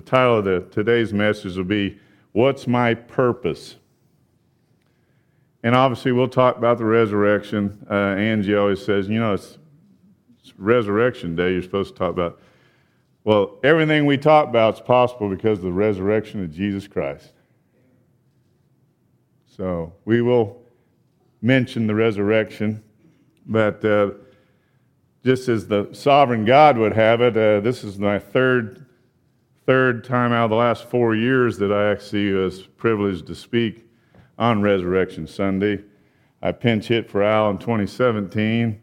the title of the, today's message will be What's My Purpose? And obviously, we'll talk about the resurrection. Uh, Angie always says, you know, it's, it's Resurrection Day. You're supposed to talk about. Well, everything we talk about is possible because of the resurrection of Jesus Christ. So we will mention the resurrection, but uh, just as the sovereign God would have it, uh, this is my third third time out of the last four years that I actually was privileged to speak on Resurrection Sunday. I pinch hit for Al in 2017,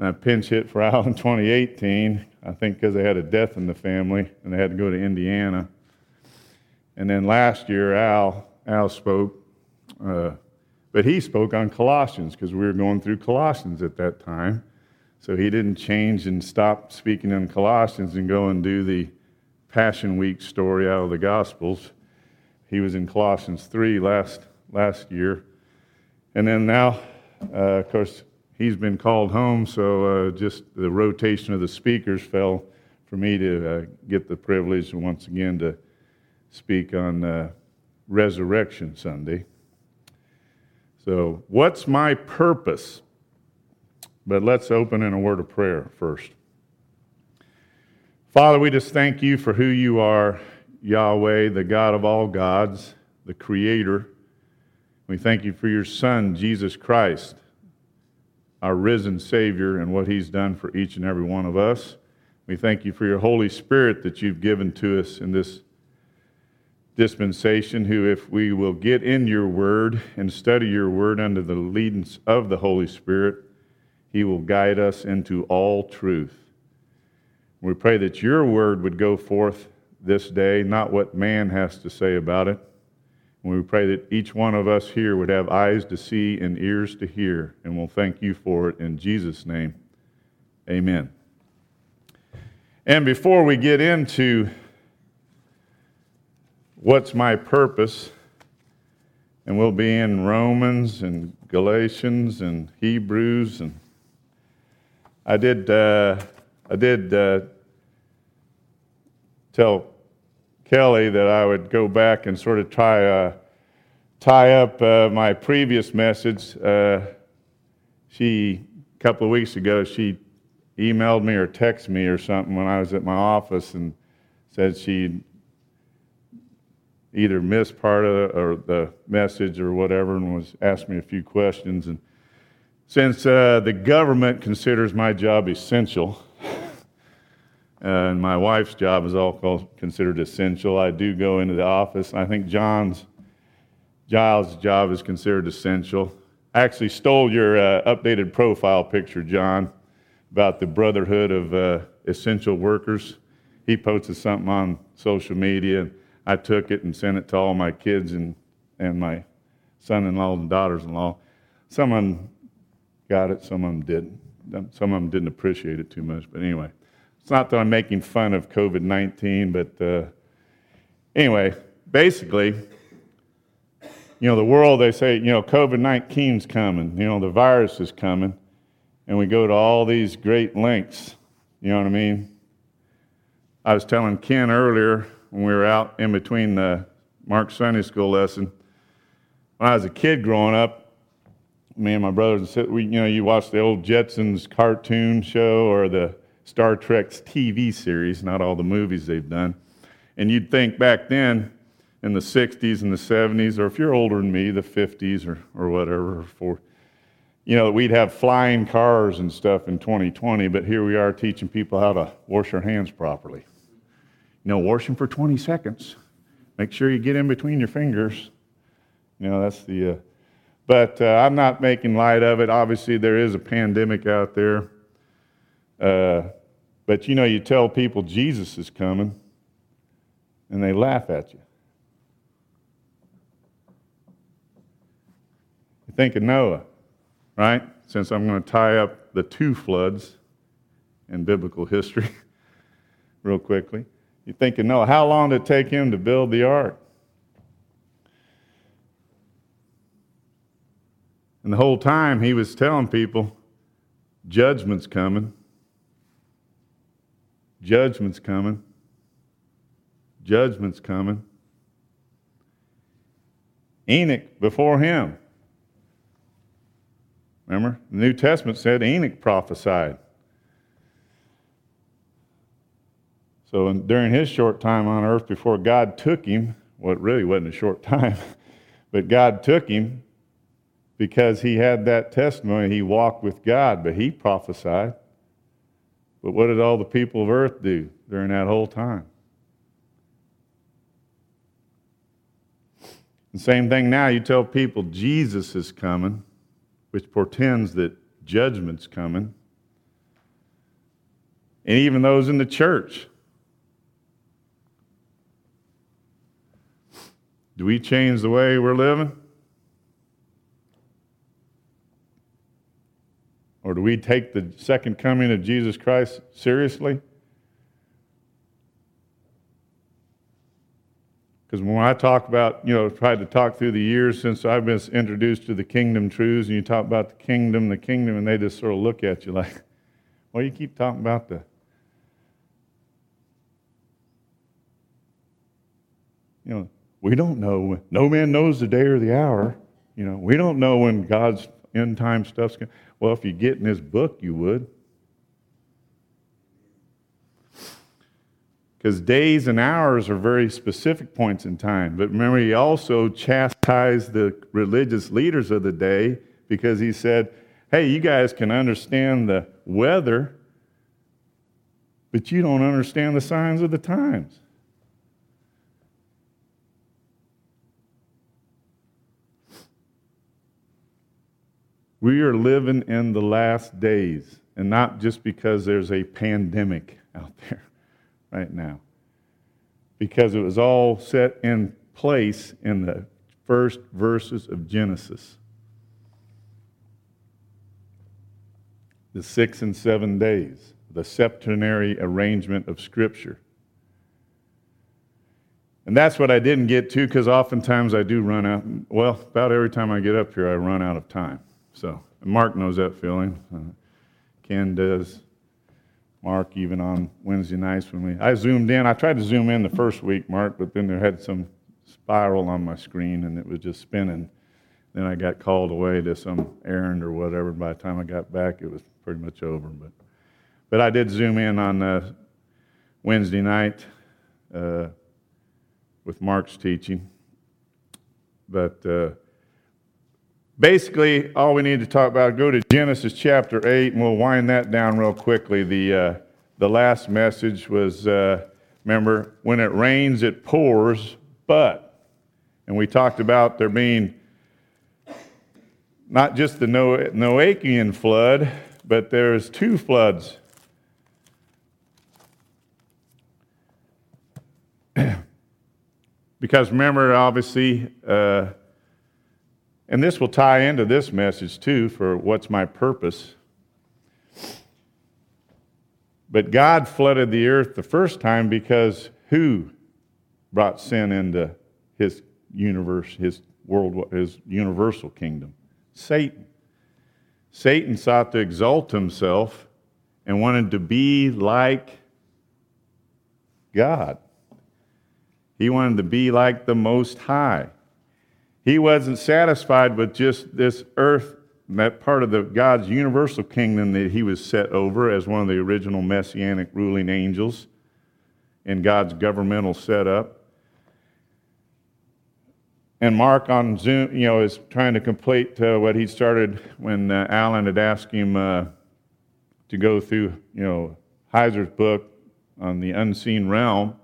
and I pinch hit for Al in 2018. I think because they had a death in the family and they had to go to Indiana. And then last year, Al Al spoke, uh, but he spoke on Colossians because we were going through Colossians at that time. So he didn't change and stop speaking in Colossians and go and do the Passion Week story out of the Gospels. He was in Colossians 3 last, last year. And then now, uh, of course, he's been called home, so uh, just the rotation of the speakers fell for me to uh, get the privilege once again to speak on uh, Resurrection Sunday. So, what's my purpose? But let's open in a word of prayer first. Father, we just thank you for who you are, Yahweh, the God of all gods, the Creator. We thank you for your Son, Jesus Christ, our risen Savior, and what he's done for each and every one of us. We thank you for your Holy Spirit that you've given to us in this dispensation, who, if we will get in your word and study your word under the leadance of the Holy Spirit, he will guide us into all truth. We pray that your word would go forth this day, not what man has to say about it. And we pray that each one of us here would have eyes to see and ears to hear, and we'll thank you for it in Jesus' name. Amen. And before we get into what's my purpose, and we'll be in Romans and Galatians and Hebrews and I did, uh, I did uh, tell Kelly that I would go back and sort of tie, uh, tie up uh, my previous message. Uh, she, a couple of weeks ago, she emailed me or texted me or something when I was at my office and said she either missed part of the, or the message or whatever and was asked me a few questions. And since uh, the government considers my job essential, and my wife's job is all considered essential, I do go into the office. I think John's Giles' job is considered essential. I actually stole your uh, updated profile picture, John, about the Brotherhood of uh, Essential Workers. He posted something on social media. and I took it and sent it to all my kids and, and my son in law and daughters in law. Some of them got it, some of them didn't. Some of them didn't appreciate it too much. But anyway, it's not that I'm making fun of COVID 19, but uh, anyway, basically, you know, the world, they say, you know, COVID 19's coming, you know, the virus is coming, and we go to all these great lengths. You know what I mean? I was telling Ken earlier when we were out in between the Mark Sunday school lesson. When I was a kid growing up, me and my brothers we, you know, you watch the old Jetsons cartoon show or the Star Trek's TV series, not all the movies they've done. And you'd think back then in the 60s and the 70s, or if you're older than me, the 50s or, or whatever, or for, you know, we'd have flying cars and stuff in 2020, but here we are teaching people how to wash their hands properly. You know, wash them for 20 seconds. Make sure you get in between your fingers. You know, that's the. Uh, but uh, I'm not making light of it. Obviously, there is a pandemic out there. Uh, but you know, you tell people Jesus is coming, and they laugh at you. You think of Noah, right? Since I'm going to tie up the two floods in biblical history real quickly. You think of Noah. How long did it take him to build the ark? And the whole time he was telling people, judgment's coming. Judgment's coming. judgment's coming. Enoch before him. Remember? The New Testament said Enoch prophesied. So during his short time on earth before God took him, well, really wasn't a short time, but God took him because he had that testimony. He walked with God, but he prophesied. But what did all the people of earth do during that whole time? The same thing now, you tell people Jesus is coming, which portends that judgment's coming. And even those in the church. Do we change the way we're living? Or do we take the second coming of Jesus Christ seriously? Because when I talk about, you know, tried to talk through the years since I've been introduced to the kingdom truths, and you talk about the kingdom, the kingdom, and they just sort of look at you like, well, you keep talking about the. You know, we don't know. No man knows the day or the hour. You know, we don't know when God's end time stuff's going well, if you get in his book, you would. Because days and hours are very specific points in time. But remember, he also chastised the religious leaders of the day because he said, hey, you guys can understand the weather, but you don't understand the signs of the times. We are living in the last days, and not just because there's a pandemic out there right now, because it was all set in place in the first verses of Genesis. The six and seven days, the septenary arrangement of Scripture. And that's what I didn't get to because oftentimes I do run out. Well, about every time I get up here, I run out of time. So Mark knows that feeling. Uh, Ken does. Mark, even on Wednesday nights when we, I zoomed in. I tried to zoom in the first week, Mark, but then there had some spiral on my screen and it was just spinning. Then I got called away to some errand or whatever. By the time I got back, it was pretty much over. But, but I did zoom in on uh, Wednesday night uh, with Mark's teaching. But uh, basically, all we need to talk about, go to Genesis chapter 8, and we'll wind that down real quickly. The, uh, the last message was uh, remember, when it rains, it pours, but, and we talked about there being not just the Noachian flood, but there's two floods. because remember, obviously, uh, and this will tie into this message too for what's my purpose. But God flooded the earth the first time because who brought sin into his universe, his world, his universal kingdom? Satan. Satan sought to exalt himself and wanted to be like God. He wanted to be like the Most High. He wasn't satisfied with just this earth, that part of the God's universal kingdom that he was set over as one of the original messianic ruling angels in God's governmental setup. And Mark on Zoom, you know, is trying to complete uh, what he started when uh, Alan had asked him uh, to go through, you know, Heiser's book on the unseen realm.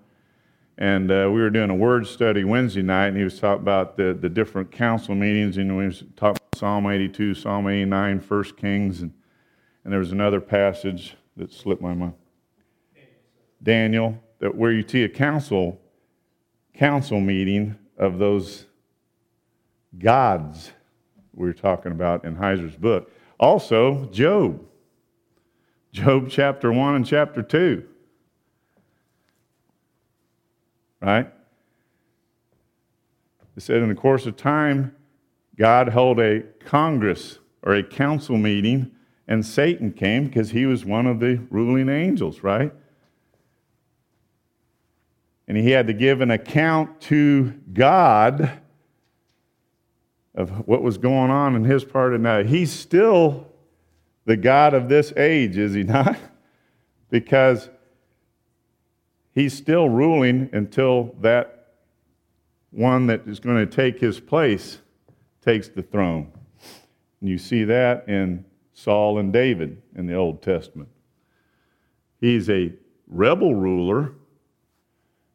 And uh, we were doing a word study Wednesday night, and he was talking about the, the different council meetings, and we was talking about Psalm 82, Psalm 89, 1 Kings, and, and there was another passage that slipped my mind. Daniel, that where you see a council council meeting of those gods we are talking about in Heiser's book. Also, Job. Job chapter 1 and chapter 2 right? It said in the course of time, God held a congress or a council meeting, and Satan came because he was one of the ruling angels, right? and he had to give an account to God of what was going on in his part of night. He's still the God of this age, is he not? because he's still ruling until that one that is going to take his place takes the throne. And you see that in Saul and David in the Old Testament. He's a rebel ruler,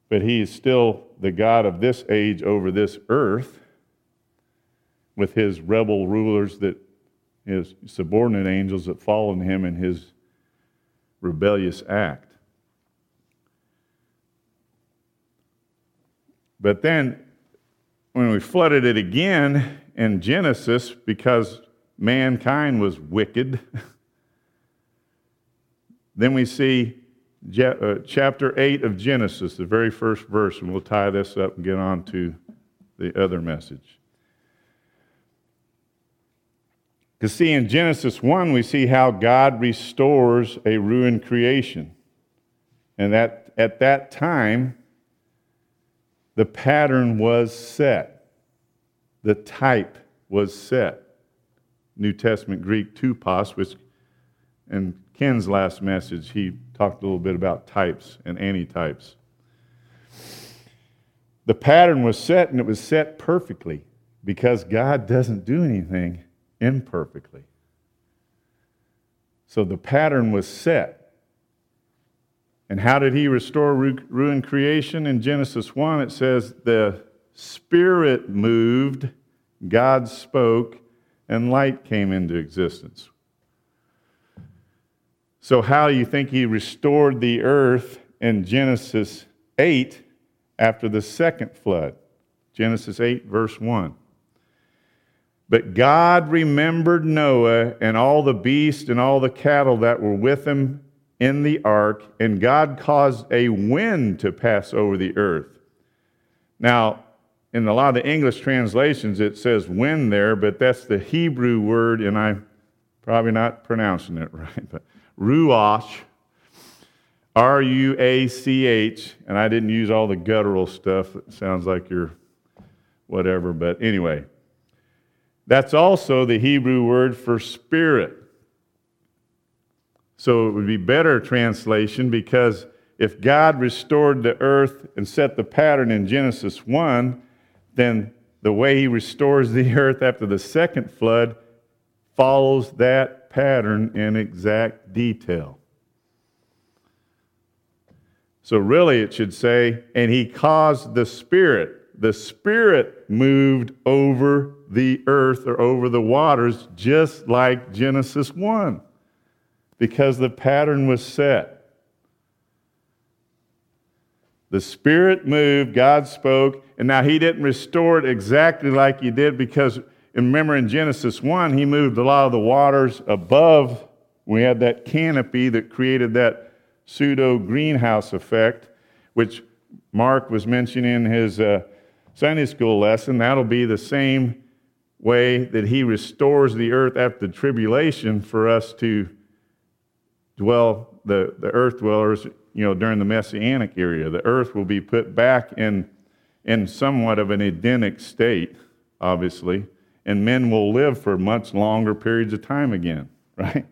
but he is still the God of this age over this earth with his rebel rulers that his subordinate angels that followed him in his rebellious act. But then, when we flooded it again in Genesis, because mankind was wicked, then we see uh, chapter 8 of Genesis, the very first verse, and we'll tie this up and get on to the other message. Because, see, in Genesis 1, we see how God restores a ruined creation. And that, at that time, the pattern was set, the type was set. New Testament Greek tupos, which in Ken's last message, he talked a little bit about types and antitypes. The pattern was set, and it was set perfectly because God doesn't do anything imperfectly. So the pattern was set. And how did he restore ruined creation? In Genesis 1, it says, The Spirit moved, God spoke, and light came into existence. So, how do you think he restored the earth in Genesis 8 after the second flood? Genesis 8, verse 1. But God remembered Noah and all the beasts and all the cattle that were with him in the ark, and God caused a wind to pass over the earth. Now, in a lot of the English translations, it says wind there, but that's the Hebrew word, and I'm probably not pronouncing it right, but ruach, R U A C H, and I didn't use all the guttural stuff. It sounds like you're whatever, but anyway. That's also the Hebrew word for spirit. So it would be better translation because if God restored the earth and set the pattern in Genesis 1, then the way he restores the earth after the second flood follows that pattern in exact detail. So, really, it should say, and he caused the Spirit the Spirit moved over the earth or over the waters, just like Genesis 1, because the pattern was set. The Spirit moved, God spoke, and now He didn't restore it exactly like He did because remember in Genesis 1, He moved a lot of the waters above. We had that canopy that created that pseudo greenhouse effect, which Mark was mentioning in his. Uh, Sunday school lesson, that'll be the same way that he restores the earth after the tribulation for us to dwell, the, the earth dwellers, you know, during the Messianic era. The earth will be put back in, in somewhat of an Edenic state, obviously, and men will live for much longer periods of time again, right?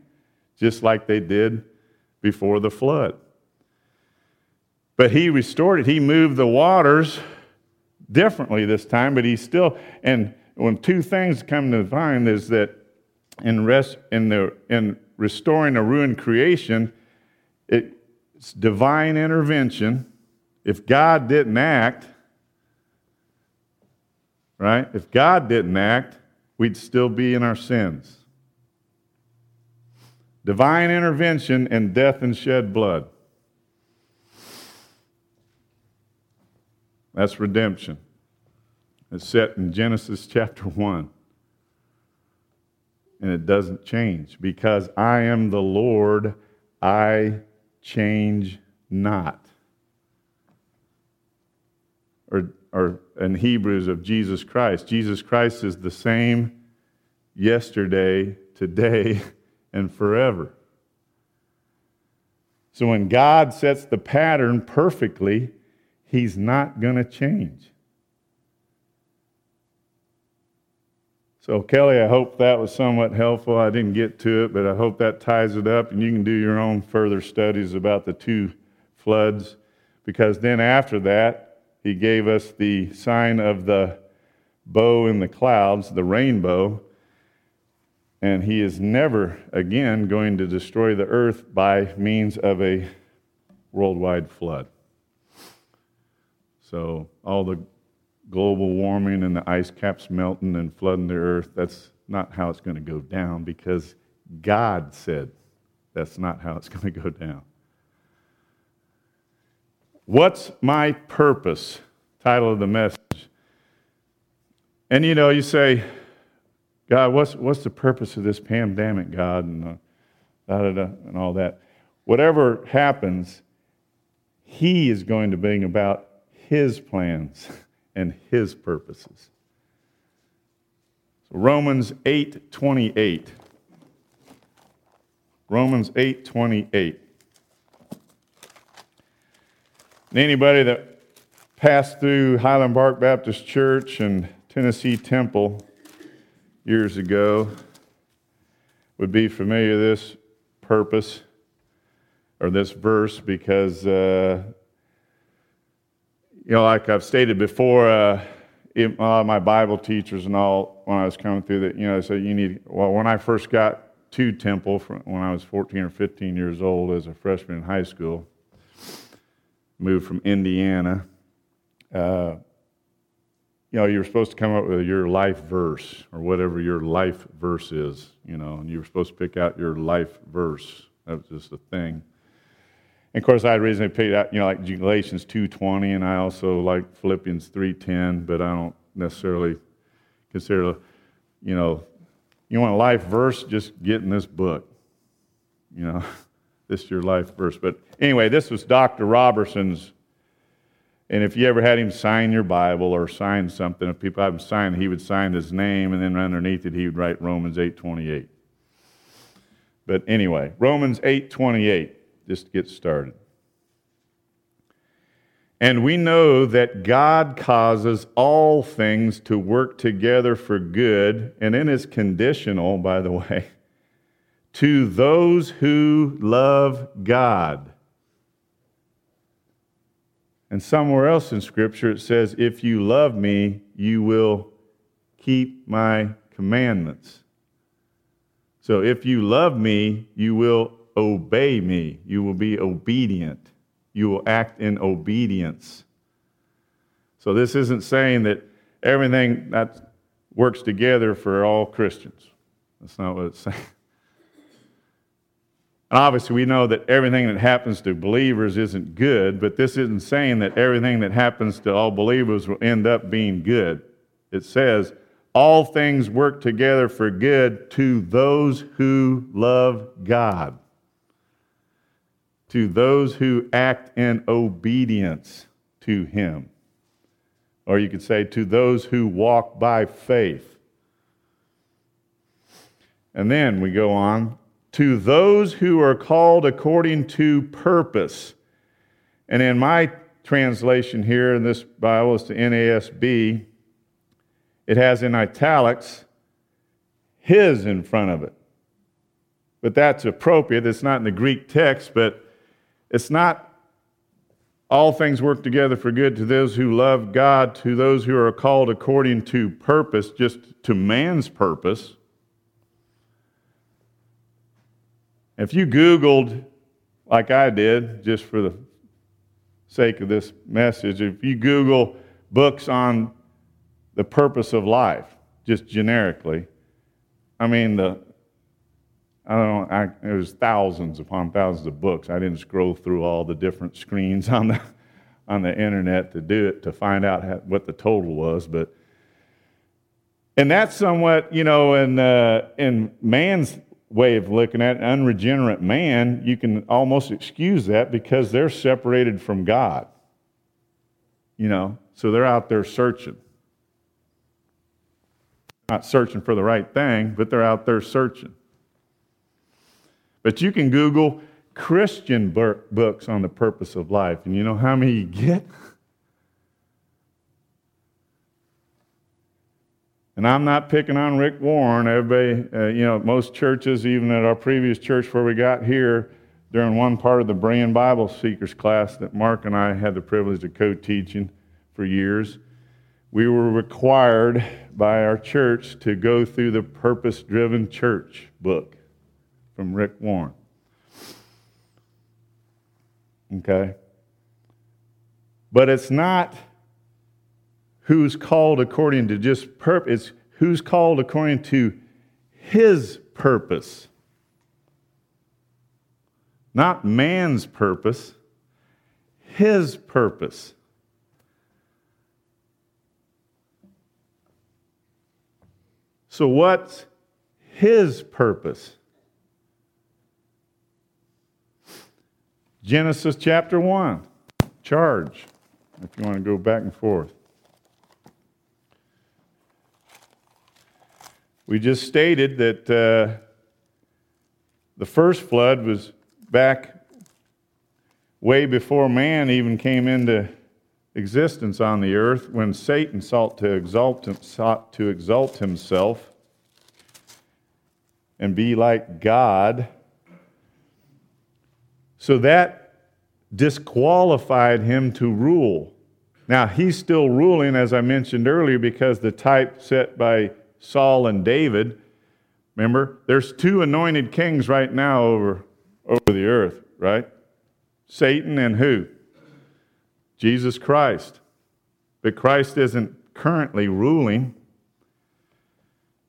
Just like they did before the flood. But he restored it. He moved the waters differently this time, but he still, and when two things come to mind is that in, rest, in, the, in restoring a ruined creation, it's divine intervention. If God didn't act, right? If God didn't act, we'd still be in our sins. Divine intervention and death and shed blood. That's redemption. It's set in Genesis chapter 1. And it doesn't change because I am the Lord, I change not. Or, or in Hebrews of Jesus Christ, Jesus Christ is the same yesterday, today, and forever. So when God sets the pattern perfectly, He's not going to change. So, Kelly, I hope that was somewhat helpful. I didn't get to it, but I hope that ties it up, and you can do your own further studies about the two floods, because then after that, he gave us the sign of the bow in the clouds, the rainbow, and he is never again going to destroy the earth by means of a worldwide flood. So, all the global warming and the ice caps melting and flooding the earth, that's not how it's going to go down because God said that's not how it's going to go down. What's my purpose? Title of the message. And you know, you say, God, what's, what's the purpose of this pandemic, God, and, uh, da, da, da, and all that? Whatever happens, He is going to bring about His plans. and his purposes. So Romans 8:28. Romans 8:28. Anybody that passed through Highland Park Baptist Church and Tennessee Temple years ago would be familiar with this purpose or this verse because uh, you know, like I've stated before, uh, of my Bible teachers and all, when I was coming through that, you know, I said you need, well, when I first got to Temple when I was 14 or 15 years old as a freshman in high school, moved from Indiana, uh, you know, you were supposed to come up with your life verse or whatever your life verse is, you know, and you were supposed to pick out your life verse. That was just a thing. And of course, I originally picked out, you know, like Galatians 2.20, and I also like Philippians 3.10, but I don't necessarily consider, you know, you want a life verse, just get in this book. You know, this is your life verse. But anyway, this was Dr. Roberson's. And if you ever had him sign your Bible or sign something, if people have him sign, he would sign his name, and then underneath it, he would write Romans 8.28. But anyway, Romans 8.28 just get started. And we know that God causes all things to work together for good, and it is conditional, by the way, to those who love God. And somewhere else in Scripture it says, If you love me, you will keep my commandments. So if you love me, you will obey me. You will be obedient. You will act in obedience. So, this isn't saying that everything that works together for all Christians. That's not what it's saying. And obviously, we know that everything that happens to believers isn't good, but this isn't saying that everything that happens to all believers will end up being good. It says, all things work together for good to those who love God to those who act in obedience to him. Or you could say, to those who walk by faith. And then we go on, to those who are called according to purpose. And in my translation here in this Bible is to NASB, it has in italics his in front of it. But that's appropriate. It's not in the Greek text, but it's not all things work together for good to those who love God, to those who are called according to purpose, just to man's purpose. If you Googled, like I did, just for the sake of this message, if you Google books on the purpose of life, just generically, I mean, the I don't know, I, it was thousands upon thousands of books. I didn't scroll through all the different screens on the, on the internet to do it, to find out how, what the total was. But, and that's somewhat, you know, in, uh, in man's way of looking at it, unregenerate man, you can almost excuse that because they're separated from God. You know, so they're out there searching. Not searching for the right thing, but they're out there searching. But you can Google Christian books on the purpose of life, and you know how many you get? And I'm not picking on Rick Warren. Everybody, uh, you know, most churches, even at our previous church where we got here, during one part of the Brand Bible Seekers class that Mark and I had the privilege of co teaching for years, we were required by our church to go through the Purpose Driven Church book from Rick Warren. Okay? But it's not who's called according to just purpose, it's who's called according to his purpose. Not man's purpose, his purpose. So, what's his purpose? Genesis chapter 1, charge, if you want to go back and forth. We just stated that uh, the first flood was back way before man even came into existence on the earth when Satan sought to exalt, sought to exalt himself and be like God. So that disqualified him to rule. Now, he's still ruling, as I mentioned earlier, because the type set by Saul and David, remember, there's two anointed kings right now over, over the earth, right? Satan and who? Jesus Christ. But Christ isn't currently ruling.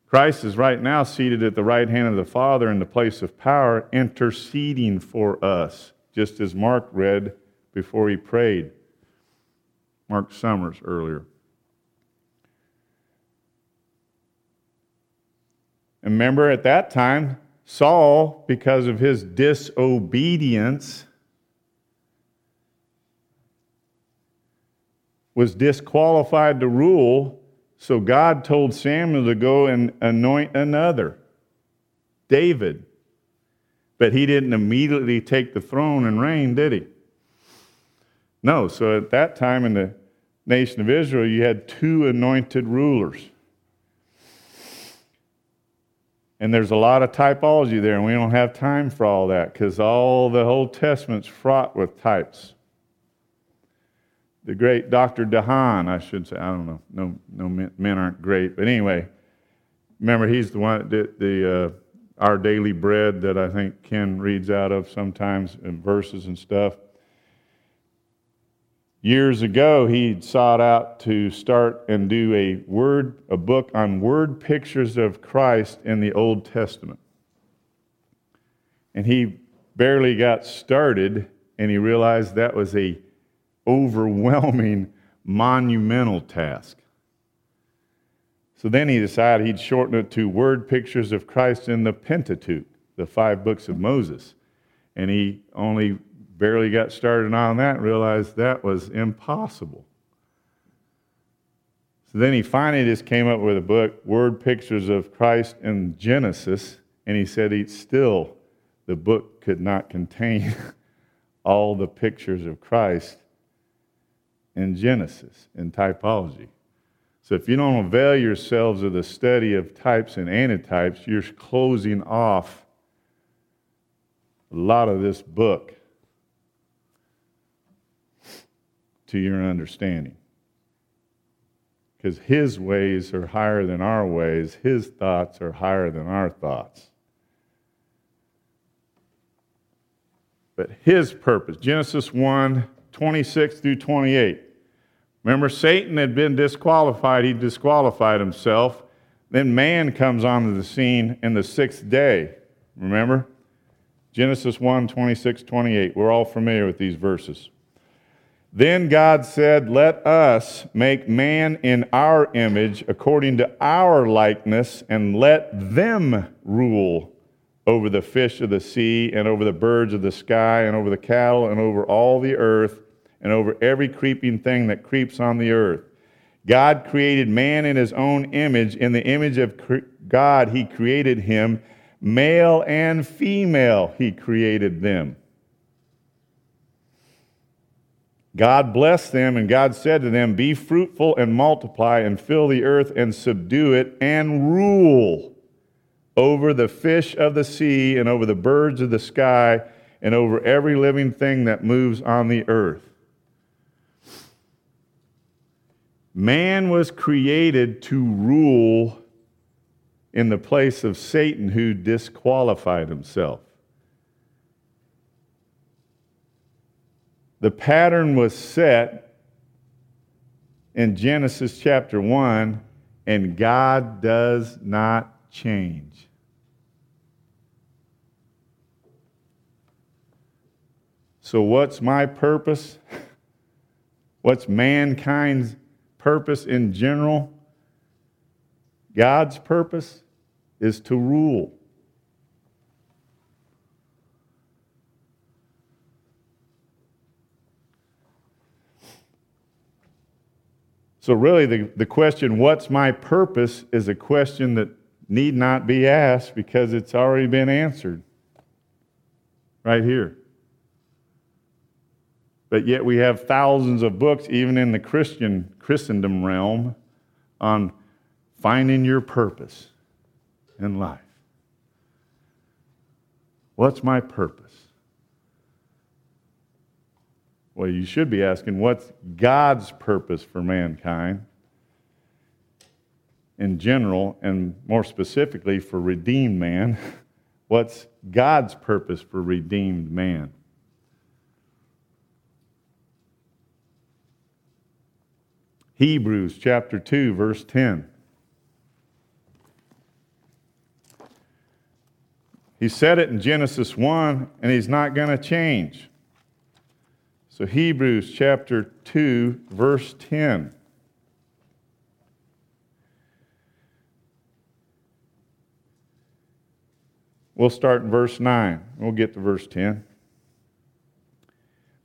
Christ is right now seated at the right hand of the Father in the place of power, interceding for us, just as Mark read before he prayed. Mark Summers earlier. And remember, at that time, Saul, because of his disobedience, was disqualified to rule, so God told Samuel to go and anoint another, David. But he didn't immediately take the throne and reign, did he? No, so at that time in the nation of Israel, you had two anointed rulers. And there's a lot of typology there, and we don't have time for all that because all the Old Testament's fraught with types. The great Dr. DeHaan, I should say, I don't know, no, no men, men aren't great, but anyway, remember he's the one that the uh, our daily bread that I think Ken reads out of sometimes in verses and stuff. Years ago, he sought out to start and do a word, a book on word pictures of Christ in the Old Testament. And he barely got started, and he realized that was a overwhelming, monumental task. So then he decided he'd shorten it to word pictures of Christ in the Pentateuch, the five books of Moses. And he only barely got started on that and realized that was impossible. So then he finally just came up with a book, Word Pictures of Christ in Genesis, and he said he still, the book could not contain all the pictures of Christ in Genesis, in typology. So if you don't avail yourselves of the study of types and antitypes, you're closing off a lot of this book to your understanding. Because his ways are higher than our ways, his thoughts are higher than our thoughts. But his purpose, Genesis 1 26 through 28. Remember, Satan had been disqualified, he disqualified himself. Then man comes onto the scene in the sixth day. Remember? Genesis 1 26, 28. We're all familiar with these verses. Then God said, Let us make man in our image, according to our likeness, and let them rule over the fish of the sea, and over the birds of the sky, and over the cattle, and over all the earth, and over every creeping thing that creeps on the earth. God created man in his own image. In the image of God, he created him. Male and female, he created them. God blessed them, and God said to them, Be fruitful and multiply, and fill the earth and subdue it, and rule over the fish of the sea, and over the birds of the sky, and over every living thing that moves on the earth. Man was created to rule in the place of Satan, who disqualified himself. The pattern was set in Genesis chapter 1, and God does not change. So, what's my purpose? What's mankind's purpose in general? God's purpose is to rule. So, really, the, the question, what's my purpose, is a question that need not be asked because it's already been answered right here. But yet, we have thousands of books, even in the Christian Christendom realm, on finding your purpose in life. What's my purpose? Well, you should be asking, what's God's purpose for mankind in general, and more specifically for redeemed man? What's God's purpose for redeemed man? Hebrews chapter 2, verse 10. He said it in Genesis 1, and he's not going to change. So, Hebrews chapter 2, verse 10. We'll start in verse 9. We'll get to verse 10.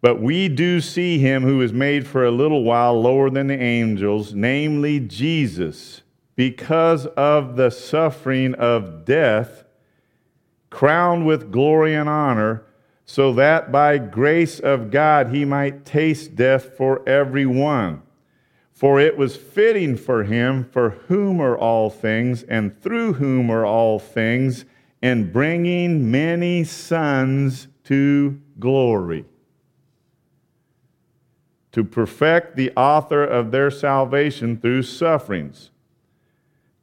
But we do see him who is made for a little while lower than the angels, namely Jesus, because of the suffering of death, crowned with glory and honor so that by grace of God he might taste death for everyone. For it was fitting for him, for whom are all things, and through whom are all things, in bringing many sons to glory. To perfect the author of their salvation through sufferings.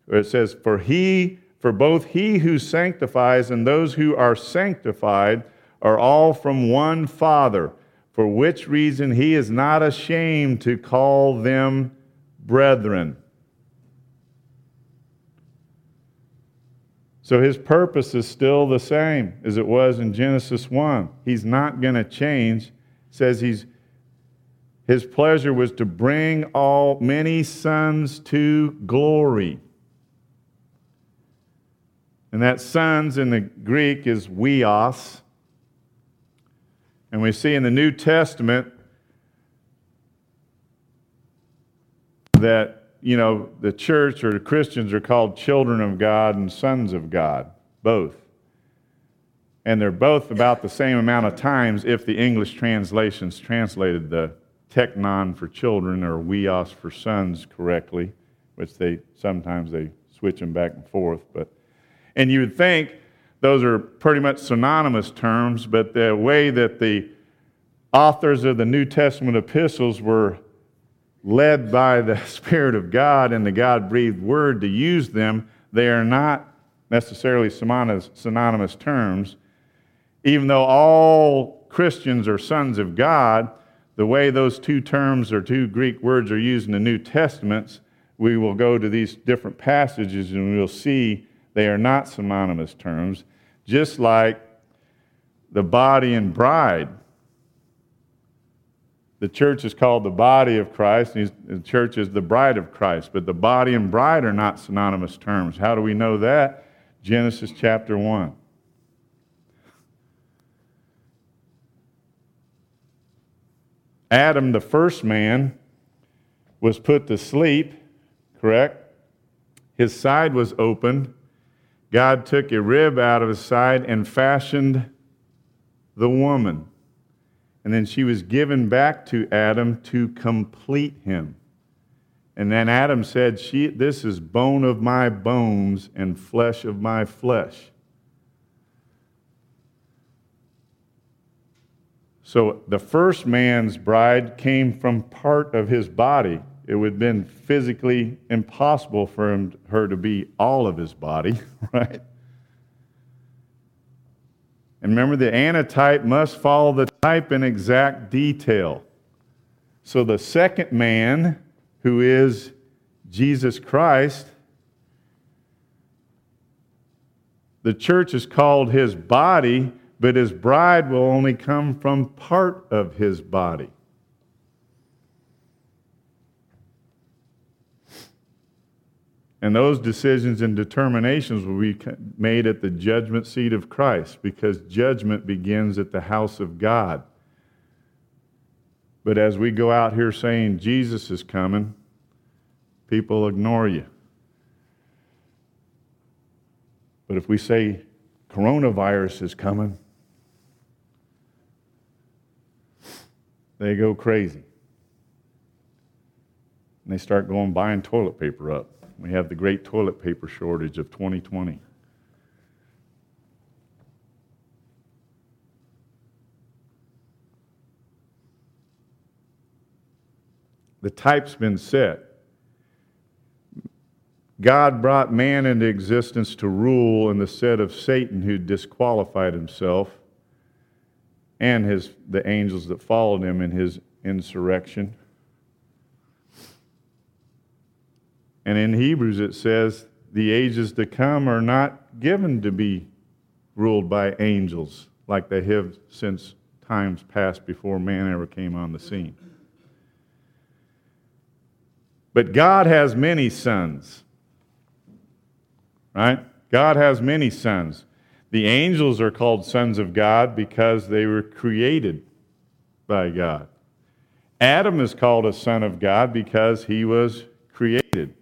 It says, For he, for both he who sanctifies and those who are sanctified, are all from one Father, for which reason he is not ashamed to call them brethren. So his purpose is still the same as it was in Genesis 1. He's not going to change. says he's his pleasure was to bring all many sons to glory. And that sons in the Greek is huios, and we see in the New Testament that, you know, the church or the Christians are called children of God and sons of God, both. And they're both about the same amount of times if the English translations translated the teknon for children or huios for sons correctly, which they sometimes they switch them back and forth. But and you would think those are pretty much synonymous terms, but the way that the authors of the New Testament epistles were led by the Spirit of God and the God breathed word to use them, they are not necessarily synonymous terms. Even though all Christians are sons of God, the way those two terms or two Greek words are used in the New Testaments, we will go to these different passages and we'll see they are not synonymous terms, just like the body and bride. The church is called the body of Christ, and the church is the bride of Christ. But the body and bride are not synonymous terms. How do we know that? Genesis chapter 1. Adam, the first man, was put to sleep, correct? His side was open. God took a rib out of his side and fashioned the woman. And then she was given back to Adam to complete him. And then Adam said, she, This is bone of my bones and flesh of my flesh. So the first man's bride came from part of his body. It would have been physically impossible for him, her to be all of his body, right? And remember, the antitype must follow the type in exact detail. So the second man, who is Jesus Christ, the church is called his body, but his bride will only come from part of his body. And those decisions and determinations will be made at the judgment seat of Christ because judgment begins at the house of God. But as we go out here saying Jesus is coming, people ignore you. But if we say coronavirus is coming, they go crazy. And they start going buying toilet paper up. We have the great toilet paper shortage of 2020. The type's been set. God brought man into existence to rule in the set of Satan who disqualified himself and his, the angels that followed him in his insurrection. And in Hebrews it says, the ages to come are not given to be ruled by angels like they have since times past before man ever came on the scene. But God has many sons. Right? God has many sons. The angels are called sons of God because they were created by God. Adam is called a son of God because he was created.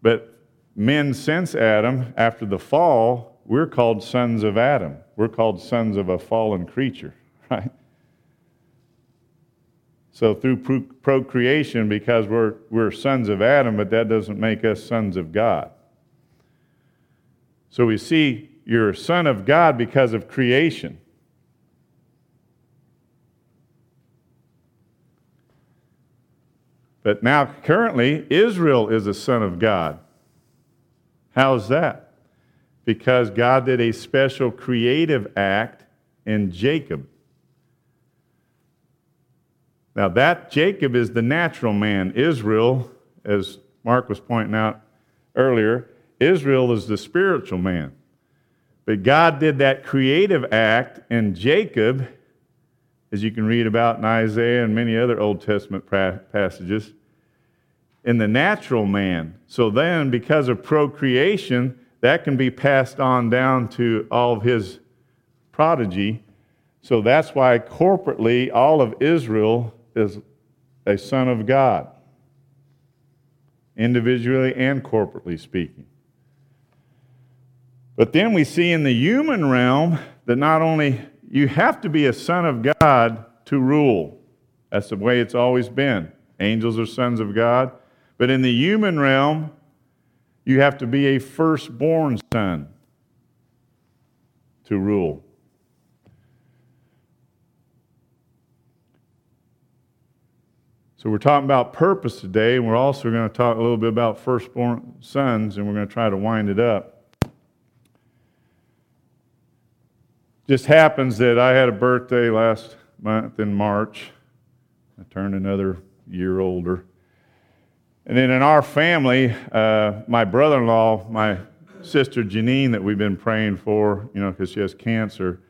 But men since Adam, after the fall, we're called sons of Adam. We're called sons of a fallen creature, right? So through procreation, because we're, we're sons of Adam, but that doesn't make us sons of God. So we see you're a son of God because of creation. But now, currently, Israel is a son of God. How's that? Because God did a special creative act in Jacob. Now, that Jacob is the natural man. Israel, as Mark was pointing out earlier, Israel is the spiritual man. But God did that creative act in Jacob as you can read about in Isaiah and many other Old Testament passages, in the natural man. So then, because of procreation, that can be passed on down to all of his prodigy. So that's why corporately all of Israel is a son of God, individually and corporately speaking. But then we see in the human realm that not only you have to be a son of God to rule. That's the way it's always been. Angels are sons of God. But in the human realm, you have to be a firstborn son to rule. So we're talking about purpose today, and we're also going to talk a little bit about firstborn sons, and we're going to try to wind it up. Just happens that I had a birthday last month in March. I turned another year older. And then in our family, uh, my brother in law, my sister Janine, that we've been praying for, you know, because she has cancer,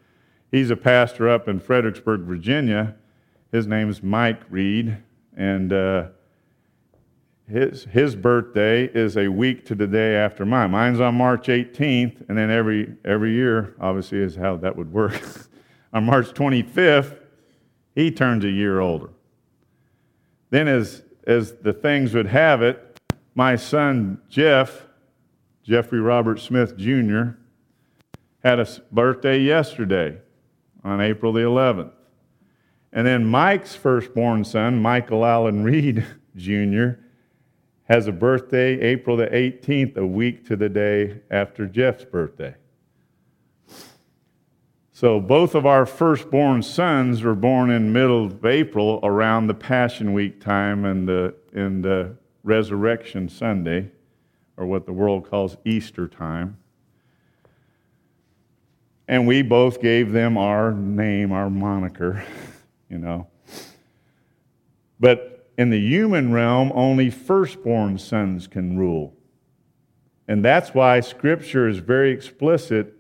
he's a pastor up in Fredericksburg, Virginia. His name is Mike Reed. And uh, his, his birthday is a week to the day after mine. Mine's on March 18th, and then every, every year, obviously, is how that would work. on March 25th, he turns a year older. Then, as, as the things would have it, my son Jeff, Jeffrey Robert Smith Jr., had a birthday yesterday. on April the 11th. And then Mike's firstborn son, Michael Allen Reed Jr., has a birthday April the 18th, a week to the day after Jeff's birthday. So both of our firstborn sons were born in middle of April around the Passion Week time and the, and the Resurrection Sunday, or what the world calls Easter time. And we both gave them our name, our moniker, you know. But in the human realm, only firstborn sons can rule. And that's why Scripture is very explicit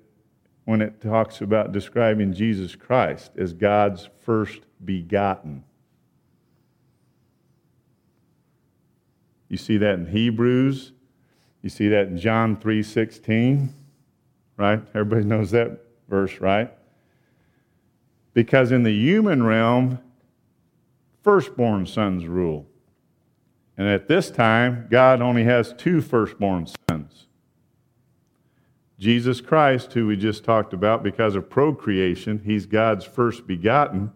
when it talks about describing Jesus Christ as God's first begotten. You see that in Hebrews. You see that in John 3:16, right? Everybody knows that verse, right? Because in the human realm, firstborn sons rule. And at this time, God only has two firstborn sons. Jesus Christ, who we just talked about because of procreation, he's God's first begotten,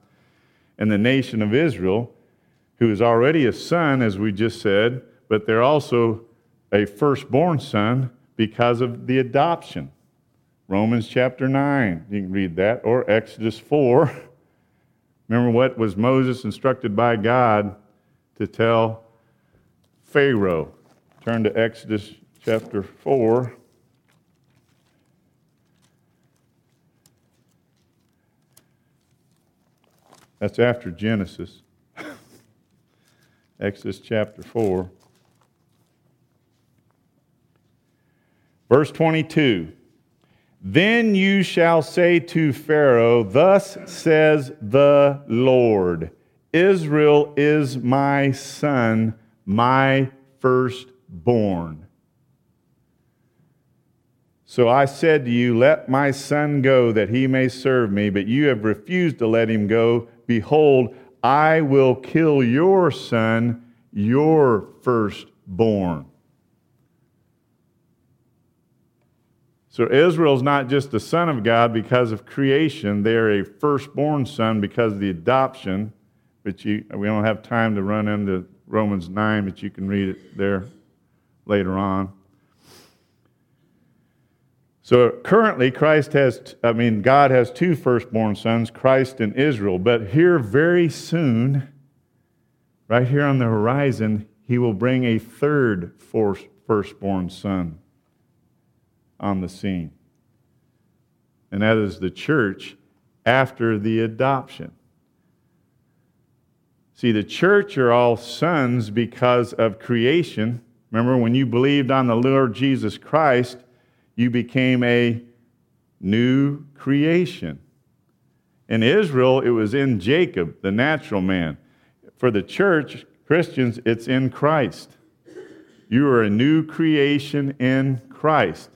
and the nation of Israel, who is already a son, as we just said, but they're also a firstborn son because of the adoption. Romans chapter 9, you can read that, or Exodus 4. Remember what was Moses instructed by God to tell Pharaoh? Turn to Exodus chapter 4. That's after Genesis. Exodus chapter 4. Verse 22 Then you shall say to Pharaoh, Thus says the Lord Israel is my son, my firstborn. So I said to you, Let my son go, that he may serve me, but you have refused to let him go Behold, I will kill your son, your firstborn. So Israel's not just the son of God because of creation, they're a firstborn son because of the adoption. But you, we don't have time to run into Romans 9, but you can read it there later on. So currently, Christ has, I mean, God has two firstborn sons, Christ and Israel. But here, very soon, right here on the horizon, he will bring a third firstborn son on the scene. And that is the church after the adoption. See, the church are all sons because of creation. Remember, when you believed on the Lord Jesus Christ, you became a new creation. In Israel, it was in Jacob, the natural man. For the church, Christians, it's in Christ. You are a new creation in Christ.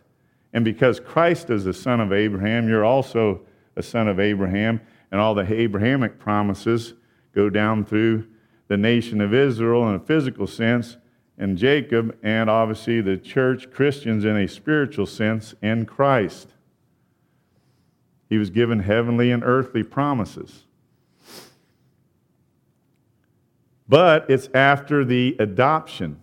And because Christ is the son of Abraham, you're also a son of Abraham. And all the Abrahamic promises go down through the nation of Israel in a physical sense and Jacob, and obviously the church, Christians in a spiritual sense, in Christ. He was given heavenly and earthly promises. But it's after the adoption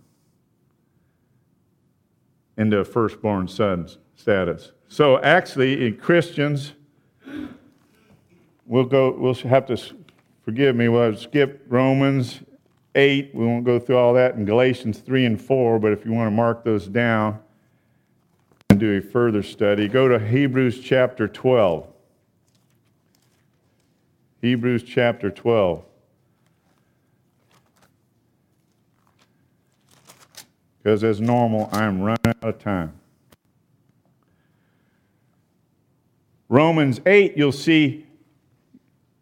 into a firstborn son status. So actually, in Christians, we'll go. We'll have to forgive me. We'll skip Romans 8. We won't go through all that in Galatians 3 and 4, but if you want to mark those down and do a further study, go to Hebrews chapter 12. Hebrews chapter 12. Because as normal, I'm running out of time. Romans 8, you'll see,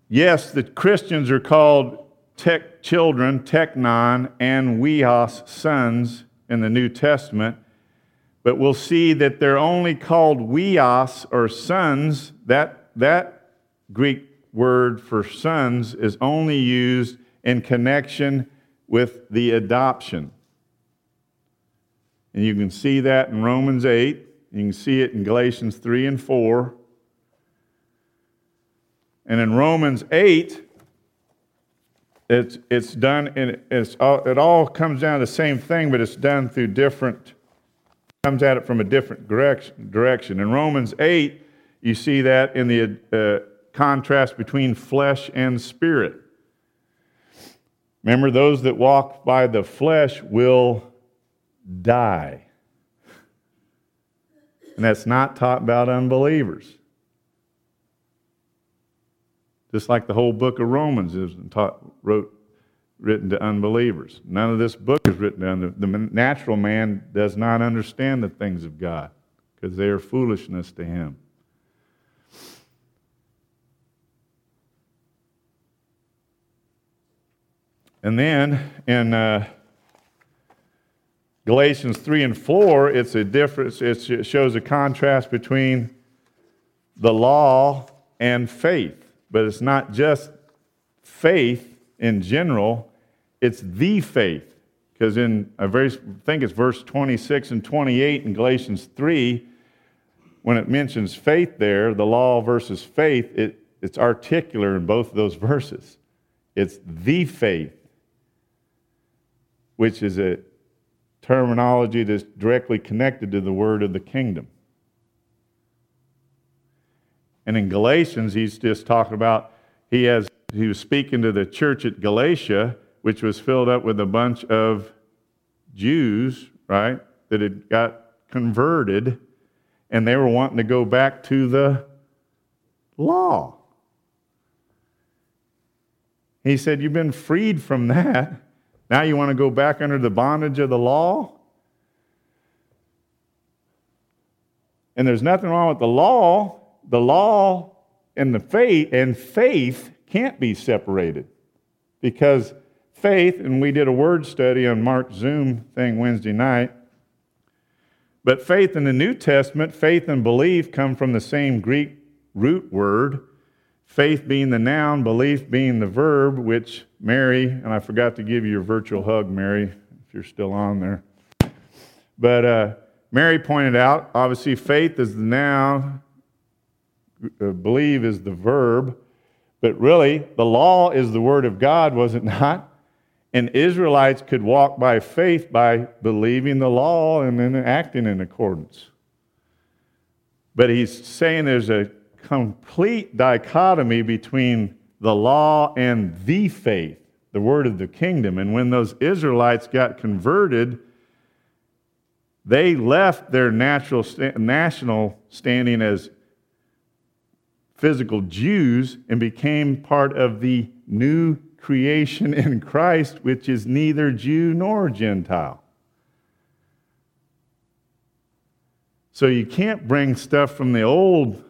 yes, the Christians are called tech children, teknon, and huios, sons, in the New Testament. But we'll see that they're only called huios, or sons. That, that Greek word for sons is only used in connection with the adoption. And you can see that in Romans 8. You can see it in Galatians 3 and 4. And in Romans 8, it's, it's done, and it's all, it all comes down to the same thing, but it's done through different, comes at it from a different direction. direction. In Romans 8, you see that in the uh, contrast between flesh and spirit. Remember, those that walk by the flesh will die. And that's not taught about unbelievers. Just like the whole book of Romans is taught, wrote, written to unbelievers. None of this book is written to. The natural man does not understand the things of God because they are foolishness to him. And then in uh, Galatians 3 and 4, it's a difference, it shows a contrast between the law and faith. But it's not just faith in general, it's the faith. Because in a very, I think it's verse 26 and 28 in Galatians 3, when it mentions faith there, the law versus faith, it, it's articular in both of those verses. It's the faith, which is a terminology that's directly connected to the word of the kingdom. And in Galatians, he's just talking about he has he was speaking to the church at Galatia, which was filled up with a bunch of Jews, right, that had got converted, and they were wanting to go back to the law. He said, You've been freed from that. Now you want to go back under the bondage of the law? And there's nothing wrong with the law the law and the faith and faith can't be separated because faith and we did a word study on mark's zoom thing wednesday night but faith in the new testament faith and belief come from the same greek root word faith being the noun belief being the verb which mary and i forgot to give you your virtual hug mary if you're still on there but uh, mary pointed out obviously faith is the noun Uh, believe is the verb, but really the law is the word of God, was it not? And Israelites could walk by faith by believing the law and then acting in accordance. But he's saying there's a complete dichotomy between the law and the faith, the word of the kingdom. And when those Israelites got converted, they left their natural national standing as physical Jews and became part of the new creation in Christ, which is neither Jew nor Gentile. So you can't bring stuff from the old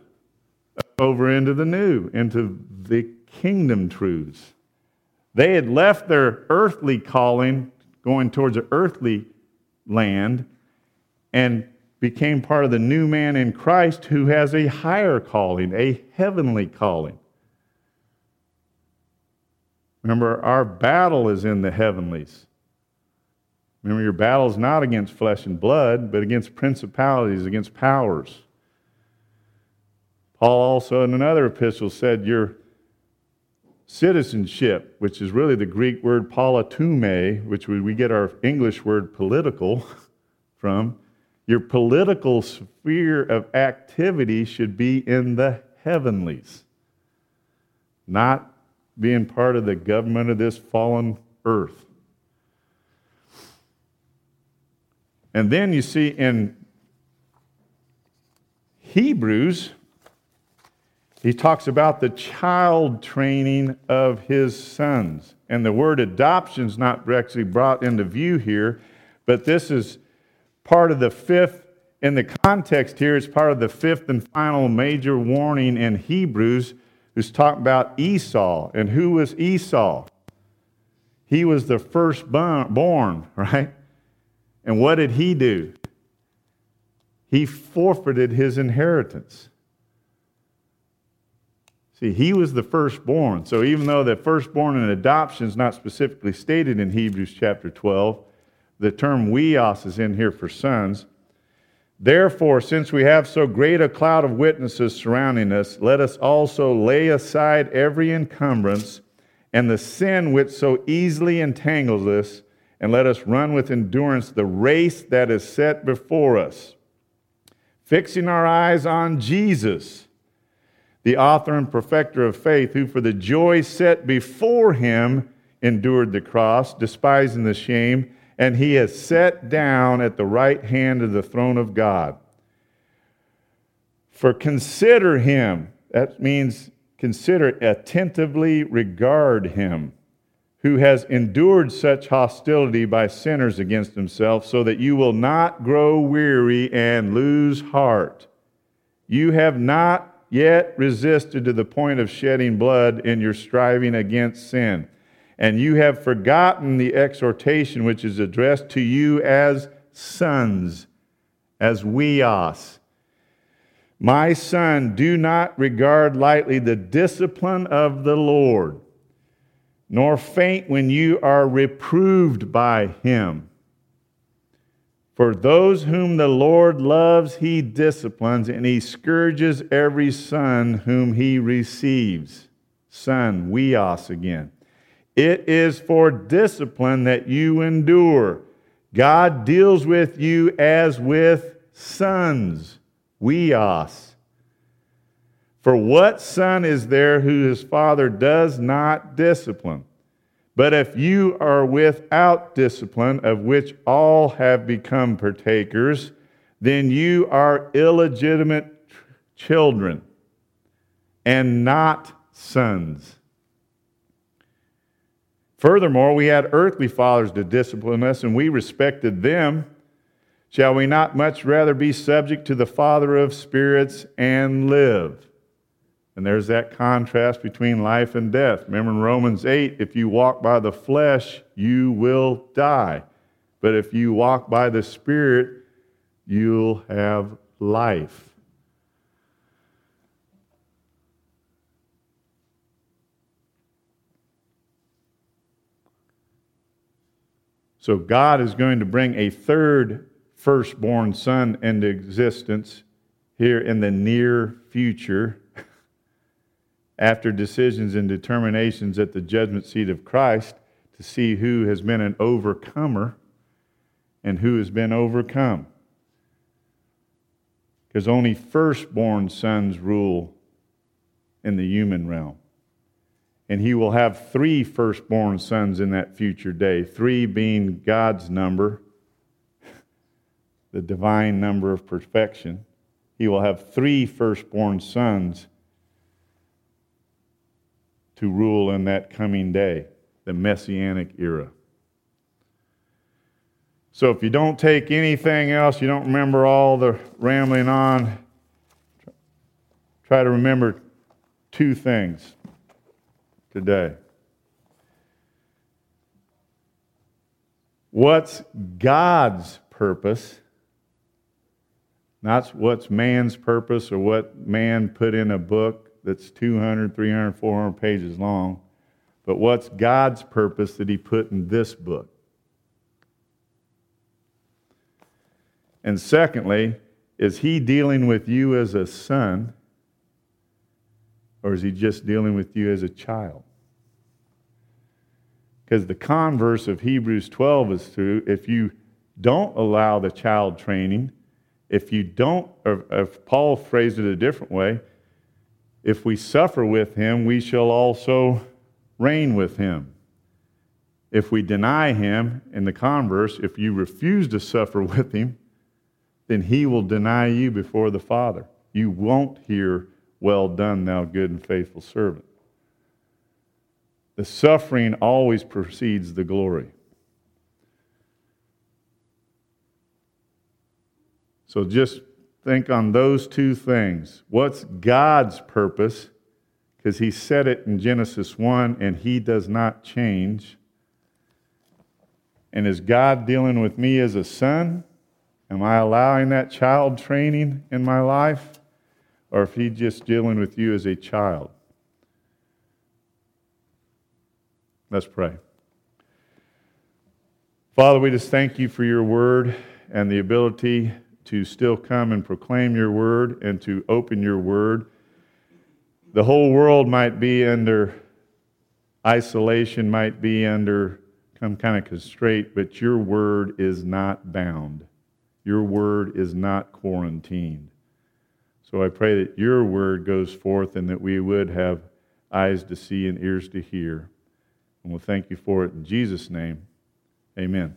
over into the new, into the kingdom truths. They had left their earthly calling, going towards an earthly land, and became part of the new man in Christ who has a higher calling, a heavenly calling. Remember, our battle is in the heavenlies. Remember, your battle is not against flesh and blood, but against principalities, against powers. Paul also in another epistle said your citizenship, which is really the Greek word politeuma, which we get our English word political from, your political sphere of activity should be in the heavenlies, not being part of the government of this fallen earth. And then you see in Hebrews, he talks about the child training of his sons. And the word adoption is not actually brought into view here, but this is part of the fifth, in the context here, it's part of the fifth and final major warning in Hebrews, who's talking about Esau. And who was Esau? He was the firstborn, right? And what did he do? He forfeited his inheritance. See, he was the firstborn. So even though the firstborn in adoption is not specifically stated in Hebrews chapter 12, the term huios is in here for sons. Therefore, since we have so great a cloud of witnesses surrounding us, let us also lay aside every encumbrance and the sin which so easily entangles us, and let us run with endurance the race that is set before us, fixing our eyes on Jesus, the author and perfecter of faith, who for the joy set before him endured the cross, despising the shame and he has sat down at the right hand of the throne of God. For consider him, that means consider, attentively regard him, who has endured such hostility by sinners against himself, so that you will not grow weary and lose heart. You have not yet resisted to the point of shedding blood in your striving against sin and you have forgotten the exhortation which is addressed to you as sons, as huios. My son, do not regard lightly the discipline of the Lord, nor faint when you are reproved by him. For those whom the Lord loves, he disciplines, and he scourges every son whom he receives. Son, huios again. It is for discipline that you endure. God deals with you as with sons, huios. For what son is there who his father does not discipline? But if you are without discipline, of which all have become partakers, then you are illegitimate children and not sons. Furthermore, we had earthly fathers to discipline us, and we respected them. Shall we not much rather be subject to the Father of spirits and live? And there's that contrast between life and death. Remember in Romans 8 if you walk by the flesh, you will die. But if you walk by the Spirit, you'll have life. So God is going to bring a third firstborn son into existence here in the near future after decisions and determinations at the judgment seat of Christ to see who has been an overcomer and who has been overcome. Because only firstborn sons rule in the human realm and he will have three firstborn sons in that future day, three being God's number, the divine number of perfection. He will have three firstborn sons to rule in that coming day, the messianic era. So if you don't take anything else, you don't remember all the rambling on, try to remember two things today. What's God's purpose? Not what's man's purpose or what man put in a book that's 200, 300, 400 pages long, but what's God's purpose that He put in this book? And secondly, is He dealing with you as a son or is he just dealing with you as a child? Because the converse of Hebrews 12 is true. If you don't allow the child training, if you don't, or if Paul phrased it a different way, if we suffer with him, we shall also reign with him. If we deny him, in the converse, if you refuse to suffer with him, then he will deny you before the Father. You won't hear well done, thou good and faithful servant. The suffering always precedes the glory. So just think on those two things. What's God's purpose? Because He said it in Genesis 1 and He does not change. And is God dealing with me as a son? Am I allowing that child training in my life? Or if he's just dealing with you as a child. Let's pray. Father, we just thank you for your word and the ability to still come and proclaim your word and to open your word. The whole world might be under isolation, might be under some kind of constraint, but your word is not bound. Your word is not quarantined. So I pray that your word goes forth and that we would have eyes to see and ears to hear. And we'll thank you for it in Jesus' name. Amen.